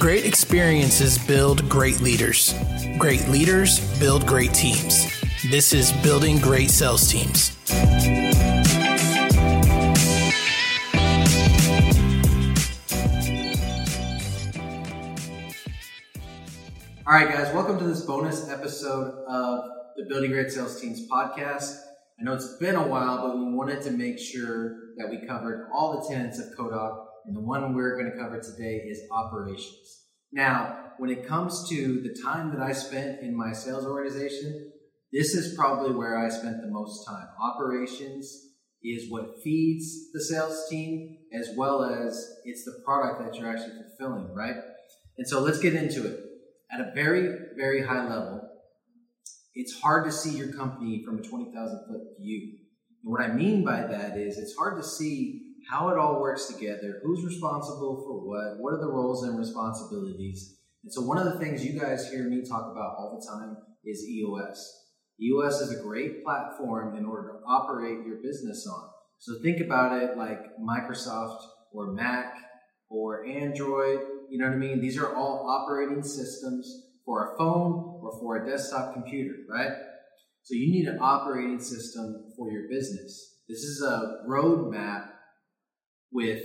Great experiences build great leaders. Great leaders build great teams. This is Building Great Sales Teams. All right, guys, welcome to this bonus episode of the Building Great Sales Teams podcast. I know it's been a while, but we wanted to make sure that we covered all the tenets of CODOC, and the one we're going to cover today is operations. Now, when it comes to the time that I spent in my sales organization, this is probably where I spent the most time. Operations is what feeds the sales team as well as it's the product that you're actually fulfilling, right? And so let's get into it at a very, very high level, it's hard to see your company from a 20,000 foot view. And what I mean by that is it's hard to see how it all works together, who's responsible for what, what are the roles and responsibilities. And so one of the things you guys hear me talk about all the time is EOS. EOS is a great platform in order to operate your business on. So think about it like Microsoft or Mac or Android you know what I mean? These are all operating systems for a phone or for a desktop computer, right? So you need an operating system for your business. This is a roadmap with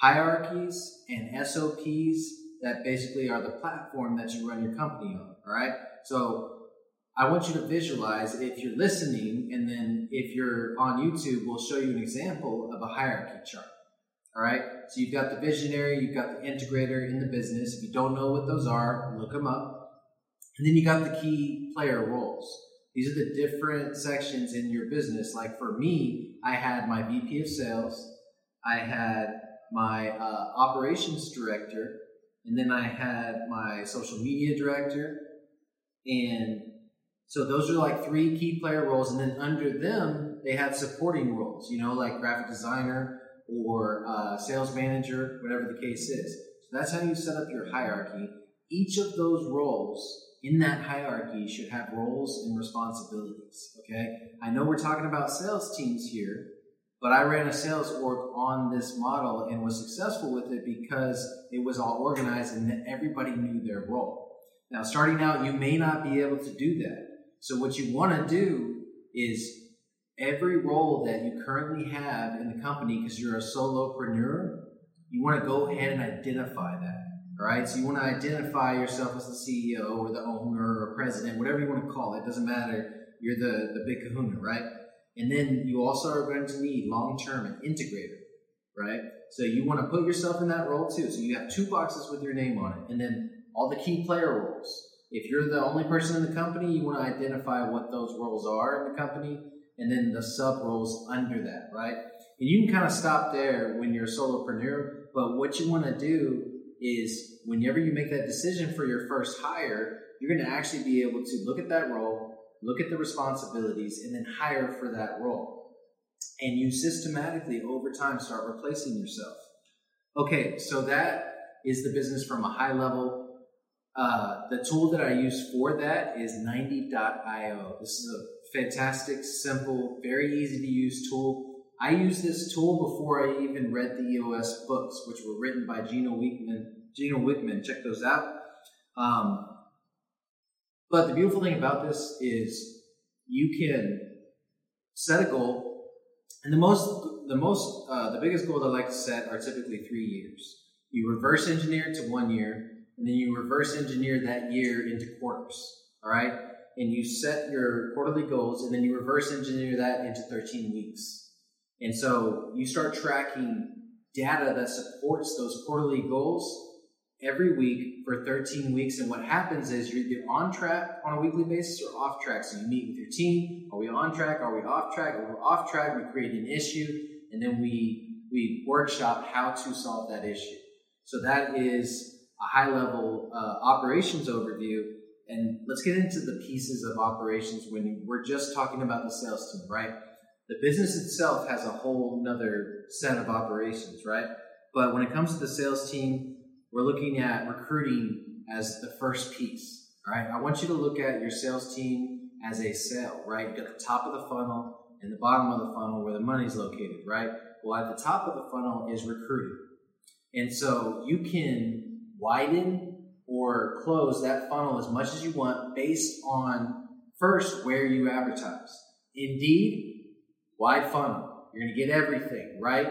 hierarchies and SOPs that basically are the platform that you run your company on, all right? So I want you to visualize if you're listening and then if you're on YouTube, we'll show you an example of a hierarchy chart. All right. So you've got the visionary, you've got the integrator in the business. If you don't know what those are, look them up. And then you got the key player roles. These are the different sections in your business. Like for me, I had my VP of sales, I had my uh, operations director, and then I had my social media director. And so those are like three key player roles. And then under them, they had supporting roles, you know, like graphic designer, or uh, sales manager, whatever the case is. So that's how you set up your hierarchy. Each of those roles in that hierarchy should have roles and responsibilities. Okay, I know we're talking about sales teams here, but I ran a sales org on this model and was successful with it because it was all organized and everybody knew their role. Now, starting out, you may not be able to do that. So, what you want to do is every role that you currently have in the company because you're a solopreneur, you want to go ahead and identify that. Right, so you want to identify yourself as the CEO or the owner or president, whatever you want to call it. Doesn't matter. You're the the big Kahuna, right? And then you also are going to need long term an integrator, right? So you want to put yourself in that role too. So you have two boxes with your name on it, and then all the key player roles. If you're the only person in the company, you want to identify what those roles are in the company and then the sub roles under that, right? And you can kind of stop there when you're a solopreneur, but what you want to do is whenever you make that decision for your first hire, you're going to actually be able to look at that role, look at the responsibilities, and then hire for that role. And you systematically over time start replacing yourself. Okay, so that is the business from a high level. Uh, the tool that I use for that is 90.io. This is a fantastic, simple, very easy to use tool. I used this tool before I even read the EOS books, which were written by Gino Wickman. Gino Wickman, check those out. Um, but the beautiful thing about this is you can set a goal, and the most, the most, uh, the biggest goal I like to set are typically three years. You reverse engineer to one year, and then you reverse engineer that year into quarters. All right and you set your quarterly goals and then you reverse engineer that into 13 weeks. And so you start tracking data that supports those quarterly goals every week for 13 weeks. And what happens is you're either on track on a weekly basis or off track. So you meet with your team. Are we on track? Are we off track? If we're off track, we create an issue and then we, we workshop how to solve that issue. So that is a high level uh, operations overview. And let's get into the pieces of operations when we're just talking about the sales team, right? The business itself has a whole nother set of operations, right? But when it comes to the sales team, we're looking at recruiting as the first piece, right? I want you to look at your sales team as a sale, right? You got the top of the funnel and the bottom of the funnel where the money's located, right? Well, at the top of the funnel is recruiting. And so you can widen or close that funnel as much as you want based on first where you advertise. Indeed, wide funnel. You're going to get everything, right?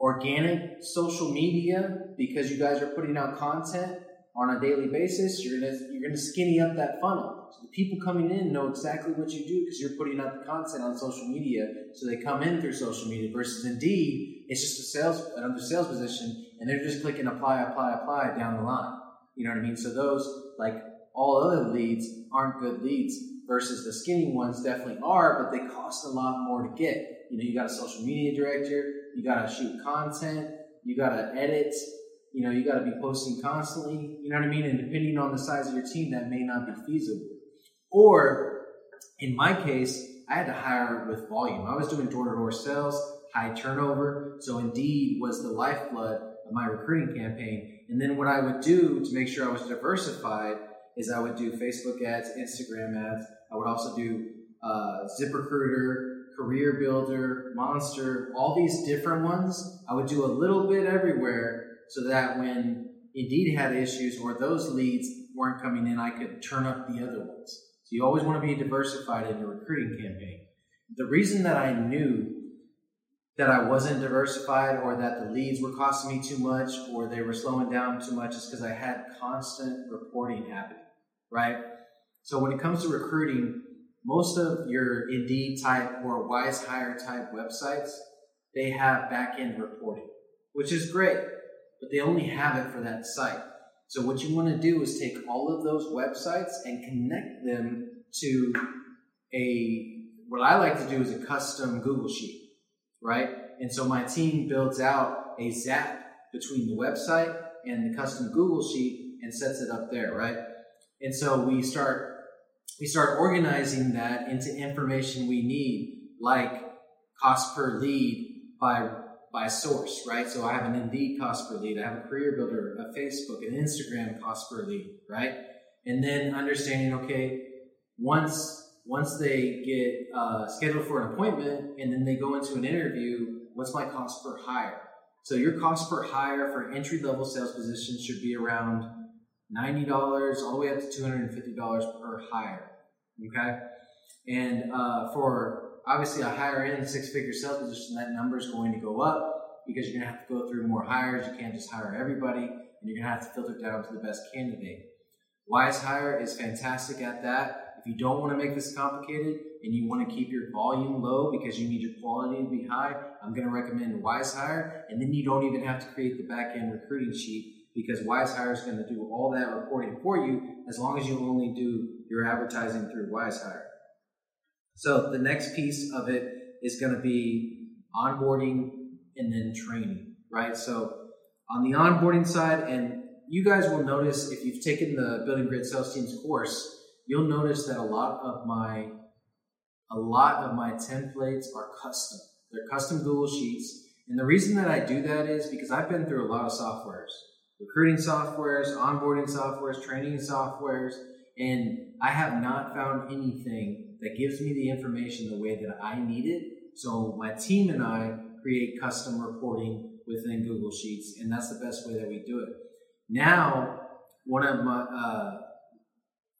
Organic social media, because you guys are putting out content on a daily basis, you're gonna you're gonna skinny up that funnel. So the people coming in know exactly what you do because you're putting out the content on social media, so they come in through social media. Versus Indeed, it's just a sales another sales position, and they're just clicking apply, apply, apply down the line. You know what I mean? So those like all other leads aren't good leads. Versus the skinny ones definitely are, but they cost a lot more to get. You know, you got a social media director, you got to shoot content, you got to edit, you know, you got to be posting constantly. You know what I mean? And depending on the size of your team, that may not be feasible. Or in my case, I had to hire with volume. I was doing door to door sales, high turnover. So Indeed was the lifeblood of my recruiting campaign. And then what I would do to make sure I was diversified is I would do Facebook ads, Instagram ads. I would also do uh, ZipRecruiter, CareerBuilder, Monster, all these different ones. I would do a little bit everywhere so that when Indeed had issues or those leads weren't coming in, I could turn up the other ones. So you always want to be diversified in your recruiting campaign. The reason that I knew that I wasn't diversified or that the leads were costing me too much or they were slowing down too much is because I had constant reporting happening, right? So when it comes to recruiting, most of your Indeed type or WizeHire type websites, they have back end reporting, which is great but they only have it for that site. So what you want to do is take all of those websites and connect them to a what I like to do is a custom Google sheet, right? And so my team builds out a zap between the website and the custom Google sheet and sets it up there, right? And so we start we start organizing that into information we need, like cost per lead by by source, right? So I have an Indeed cost per lead, I have a CareerBuilder, a Facebook, an Instagram cost per lead, right? And then understanding, okay, once once they get uh, scheduled for an appointment and then they go into an interview, what's my cost per hire? So your cost per hire for entry level sales positions should be around ninety dollars all the way up to two hundred and fifty dollars per hire. Okay, and uh, for obviously a higher end six figure sales position, that number is going to go up because you're going to have to go through more hires. You can't just hire everybody, and you're going to have to filter down to the best candidate. WizeHire is fantastic at that. If you don't want to make this complicated and you want to keep your volume low because you need your quality to be high, I'm going to recommend WizeHire. And then you don't even have to create the back end recruiting sheet because WizeHire is going to do all that reporting for you as long as you only do your advertising through WizeHire. So the next piece of it is going to be onboarding and then training, right? So on the onboarding side, and you guys will notice if you've taken the Building Great Sales Teams course, you'll notice that a lot of my a lot of my templates are custom. They're custom Google Sheets. And the reason that I do that is because I've been through a lot of softwares. Recruiting softwares, onboarding softwares, training softwares, and I have not found anything that gives me the information the way that I need it. So my team and I create custom reporting within Google Sheets, and that's the best way that we do it. Now, one of my uh,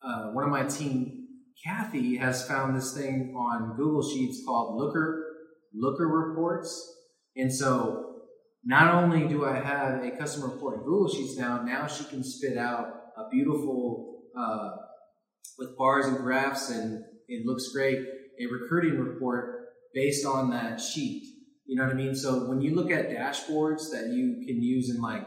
uh, one of my team, Kathy, has found this thing on Google Sheets called Looker Looker Reports, and so not only do I have a custom reporting Google Sheets now, now she can spit out a beautiful uh, with bars and graphs and it looks great, a recruiting report based on that sheet. You know what I mean? So when you look at dashboards that you can use in like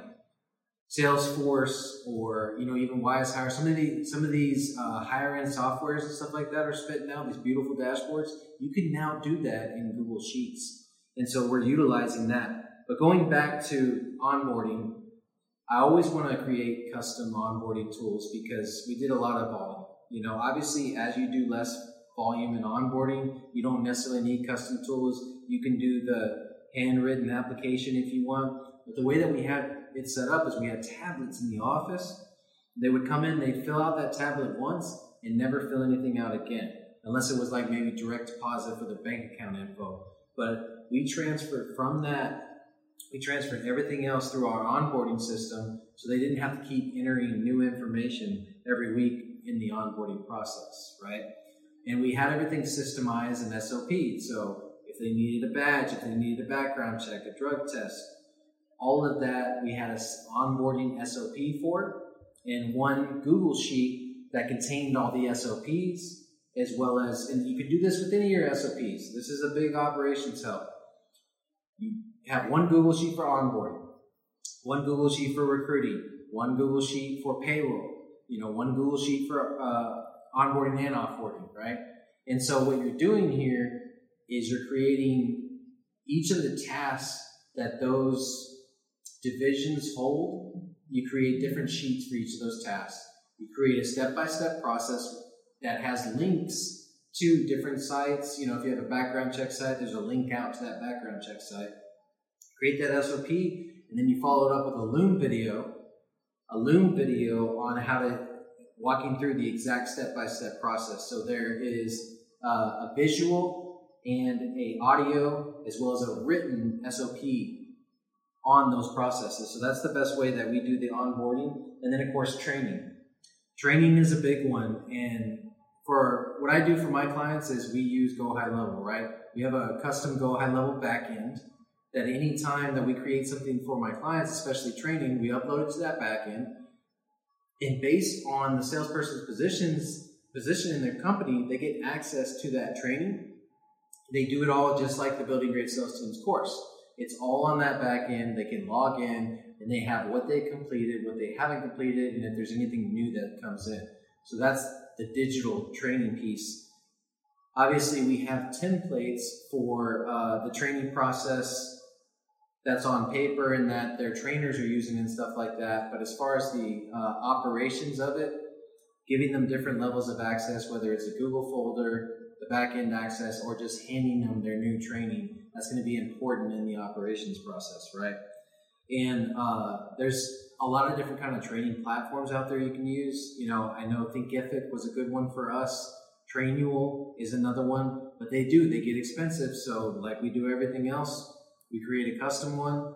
Salesforce or you know even WizeHire, some of these some of these uh, higher end softwares and stuff like that are spitting out these beautiful dashboards. You can now do that in Google Sheets, and so we're utilizing that. But going back to onboarding, I always want to create custom onboarding tools because we did a lot of volume. You know, obviously, as you do less volume in onboarding, you don't necessarily need custom tools. You can do the handwritten application if you want. But the way that we had it set up is we had tablets in the office. They would come in, they'd fill out that tablet once and never fill anything out again, unless it was like maybe direct deposit for the bank account info. But we transferred from that we transferred everything else through our onboarding system so they didn't have to keep entering new information every week in the onboarding process, right? And we had everything systemized and SOP. So if they needed a badge, if they needed a background check, a drug test, all of that we had an onboarding SOP for and one Google sheet that contained all the SOPs as well as, and you can do this with any of your SOPs. This is a big operations help. Have one Google sheet for onboarding, one Google sheet for recruiting, one Google sheet for payroll, you know, one Google sheet for uh, onboarding and offboarding, right? And so what you're doing here is you're creating each of the tasks that those divisions hold. You create different sheets for each of those tasks. You create a step-by-step process that has links to different sites. You know, if you have a background check site, there's a link out to that background check site. Create that SOP, and then you follow it up with a Loom video, a Loom video on how to walking through the exact step-by-step process. So there is uh, a visual and a audio as well as a written SOP on those processes. So that's the best way that we do the onboarding. And then of course training. Training is a big one. And for what I do for my clients is we use Go High Level, right? We have a custom Go High Level backend that any time that we create something for my clients, especially training, we upload it to that backend and based on the salesperson's positions position in their company, they get access to that training. They do it all just like the Building Great Sales Teams course. It's all on that back end. They can log in and they have what they completed, what they haven't completed, and if there's anything new that comes in. So that's the digital training piece. Obviously, we have templates for uh, the training process that's on paper and that their trainers are using and stuff like that. But as far as the uh, operations of it, giving them different levels of access, whether it's a Google folder, the backend access, or just handing them their new training, that's going to be important in the operations process, right? And uh, there's a lot of different kind of training platforms out there you can use. You know, I know Thinkific was a good one for us. Trainual is another one, but they do, they get expensive. So like we do everything else, we create a custom one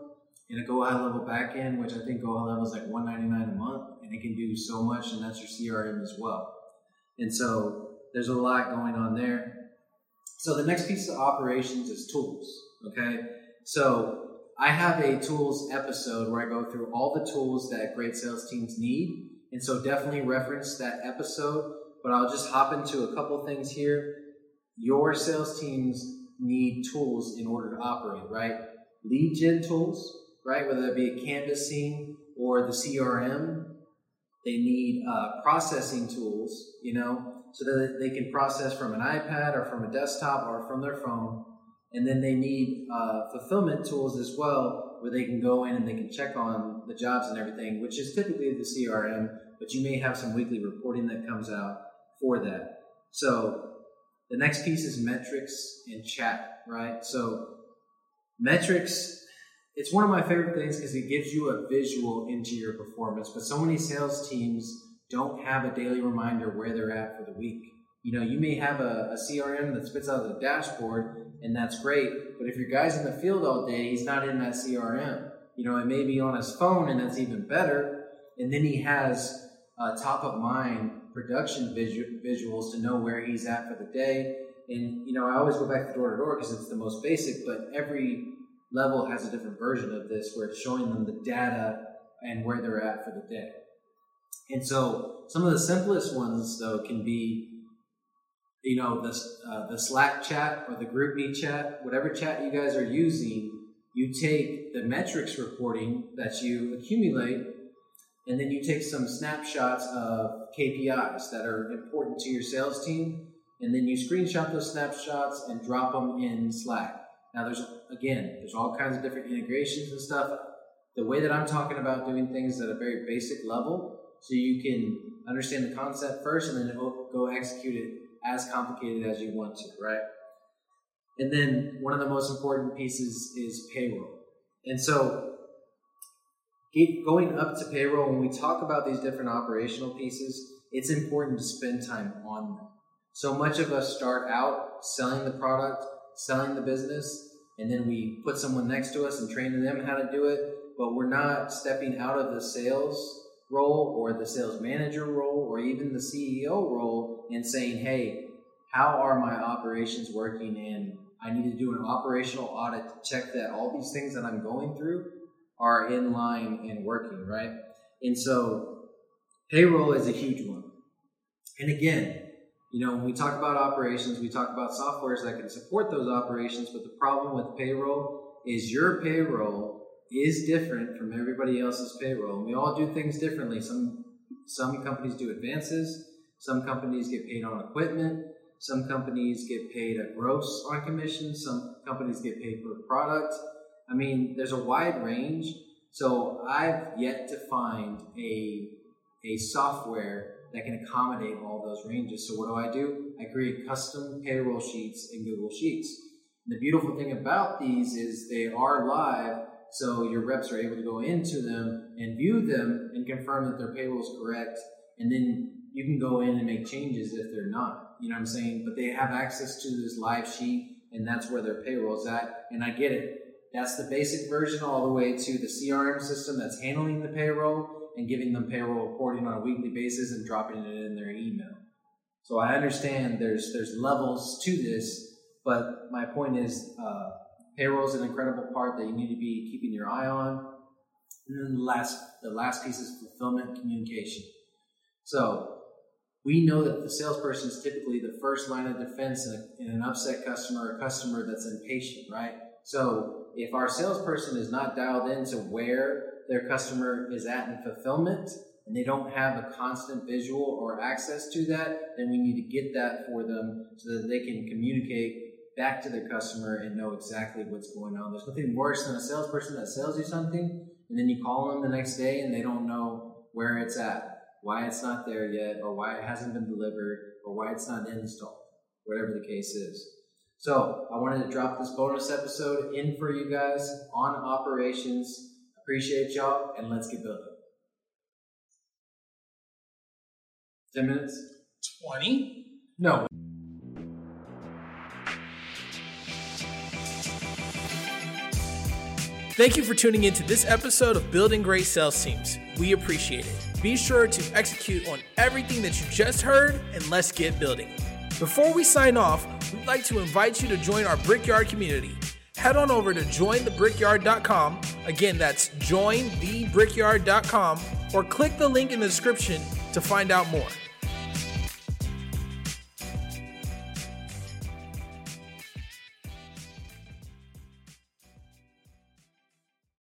in a Go High Level backend, which I think Go High Level is like one ninety nine a month, and it can do so much, and that's your CRM as well. And so there's a lot going on there. So the next piece of operations is tools. Okay, so I have a tools episode where I go through all the tools that great sales teams need, and so definitely reference that episode. But I'll just hop into a couple things here. Your sales teams need tools in order to operate, right? Lead gen tools, right? Whether that be a canvassing or the CRM, they need uh, processing tools, you know, so that they can process from an iPad or from a desktop or from their phone. And then they need uh, fulfillment tools as well, where they can go in and they can check on the jobs and everything, which is typically the CRM, but you may have some weekly reporting that comes out for that. So the next piece is metrics and chat, right? So metrics, it's one of my favorite things because it gives you a visual into your performance. But so many sales teams don't have a daily reminder where they're at for the week. You know, you may have a, a CRM that spits out the dashboard, and that's great. But if your guy's in the field all day, he's not in that CRM. You know, it may be on his phone, and that's even better. And then he has uh, top of mind production visu- visuals to know where he's at for the day. And you know, I always go back to door to door because it's the most basic, but every level has a different version of this where it's showing them the data and where they're at for the day. And so some of the simplest ones though can be you know the uh, the Slack chat or the GroupMe chat, whatever chat you guys are using, you take the metrics reporting that you accumulate and then you take some snapshots of KPIs that are important to your sales team, and then you screenshot those snapshots and drop them in Slack. Now, there's again, there's all kinds of different integrations and stuff. The way that I'm talking about doing things at a very basic level, so you can understand the concept first, and then go execute it as complicated as you want to, right? And then one of the most important pieces is payroll. And so going up to payroll, when we talk about these different operational pieces, it's important to spend time on them. So much of us start out selling the product, selling the business, and then we put someone next to us and train them how to do it. But we're not stepping out of the sales role or the sales manager role or even the CEO role and saying, hey, how are my operations working? And I need to do an operational audit to check that all these things that I'm going through are in line and working, right? And so payroll is a huge one. And again, you know, when we talk about operations, we talk about softwares that can support those operations, but the problem with payroll is your payroll is different from everybody else's payroll. We all do things differently. Some some companies do advances, some companies get paid on equipment, some companies get paid a gross on commission, some companies get paid per product. I mean, there's a wide range. So I've yet to find a a software that can accommodate all those ranges. So what do I do? I create custom payroll sheets in Google Sheets. And the beautiful thing about these is they are live, so your reps are able to go into them and view them and confirm that their payroll is correct. And then you can go in and make changes if they're not. You know what I'm saying? But they have access to this live sheet, and that's where their payroll is at. And I get it. That's the basic version all the way to the CRM system that's handling the payroll and giving them payroll reporting on a weekly basis and dropping it in their email. So I understand there's there's levels to this, but my point is uh, payroll is an incredible part that you need to be keeping your eye on. And then the last the last piece is fulfillment communication. So we know that the salesperson is typically the first line of defense in, a, in an upset customer, a customer that's impatient, right? So if our salesperson is not dialed into where their customer is at in fulfillment and they don't have a constant visual or access to that, then we need to get that for them so that they can communicate back to their customer and know exactly what's going on. There's nothing worse than a salesperson that sells you something and then you call them the next day and they don't know where it's at, why it's not there yet, or why it hasn't been delivered, or why it's not installed, whatever the case is. So I wanted to drop this bonus episode in for you guys on operations Appreciate y'all, and let's get building. 10 minutes? 20? No. Thank you for tuning in to this episode of Building Great Sales Teams. We appreciate it. Be sure to execute on everything that you just heard, and let's get building. Before we sign off, we'd like to invite you to join our Brickyard community head on over to jointhebrickyard.com. Again, that's jointhebrickyard.com or click the link in the description to find out more.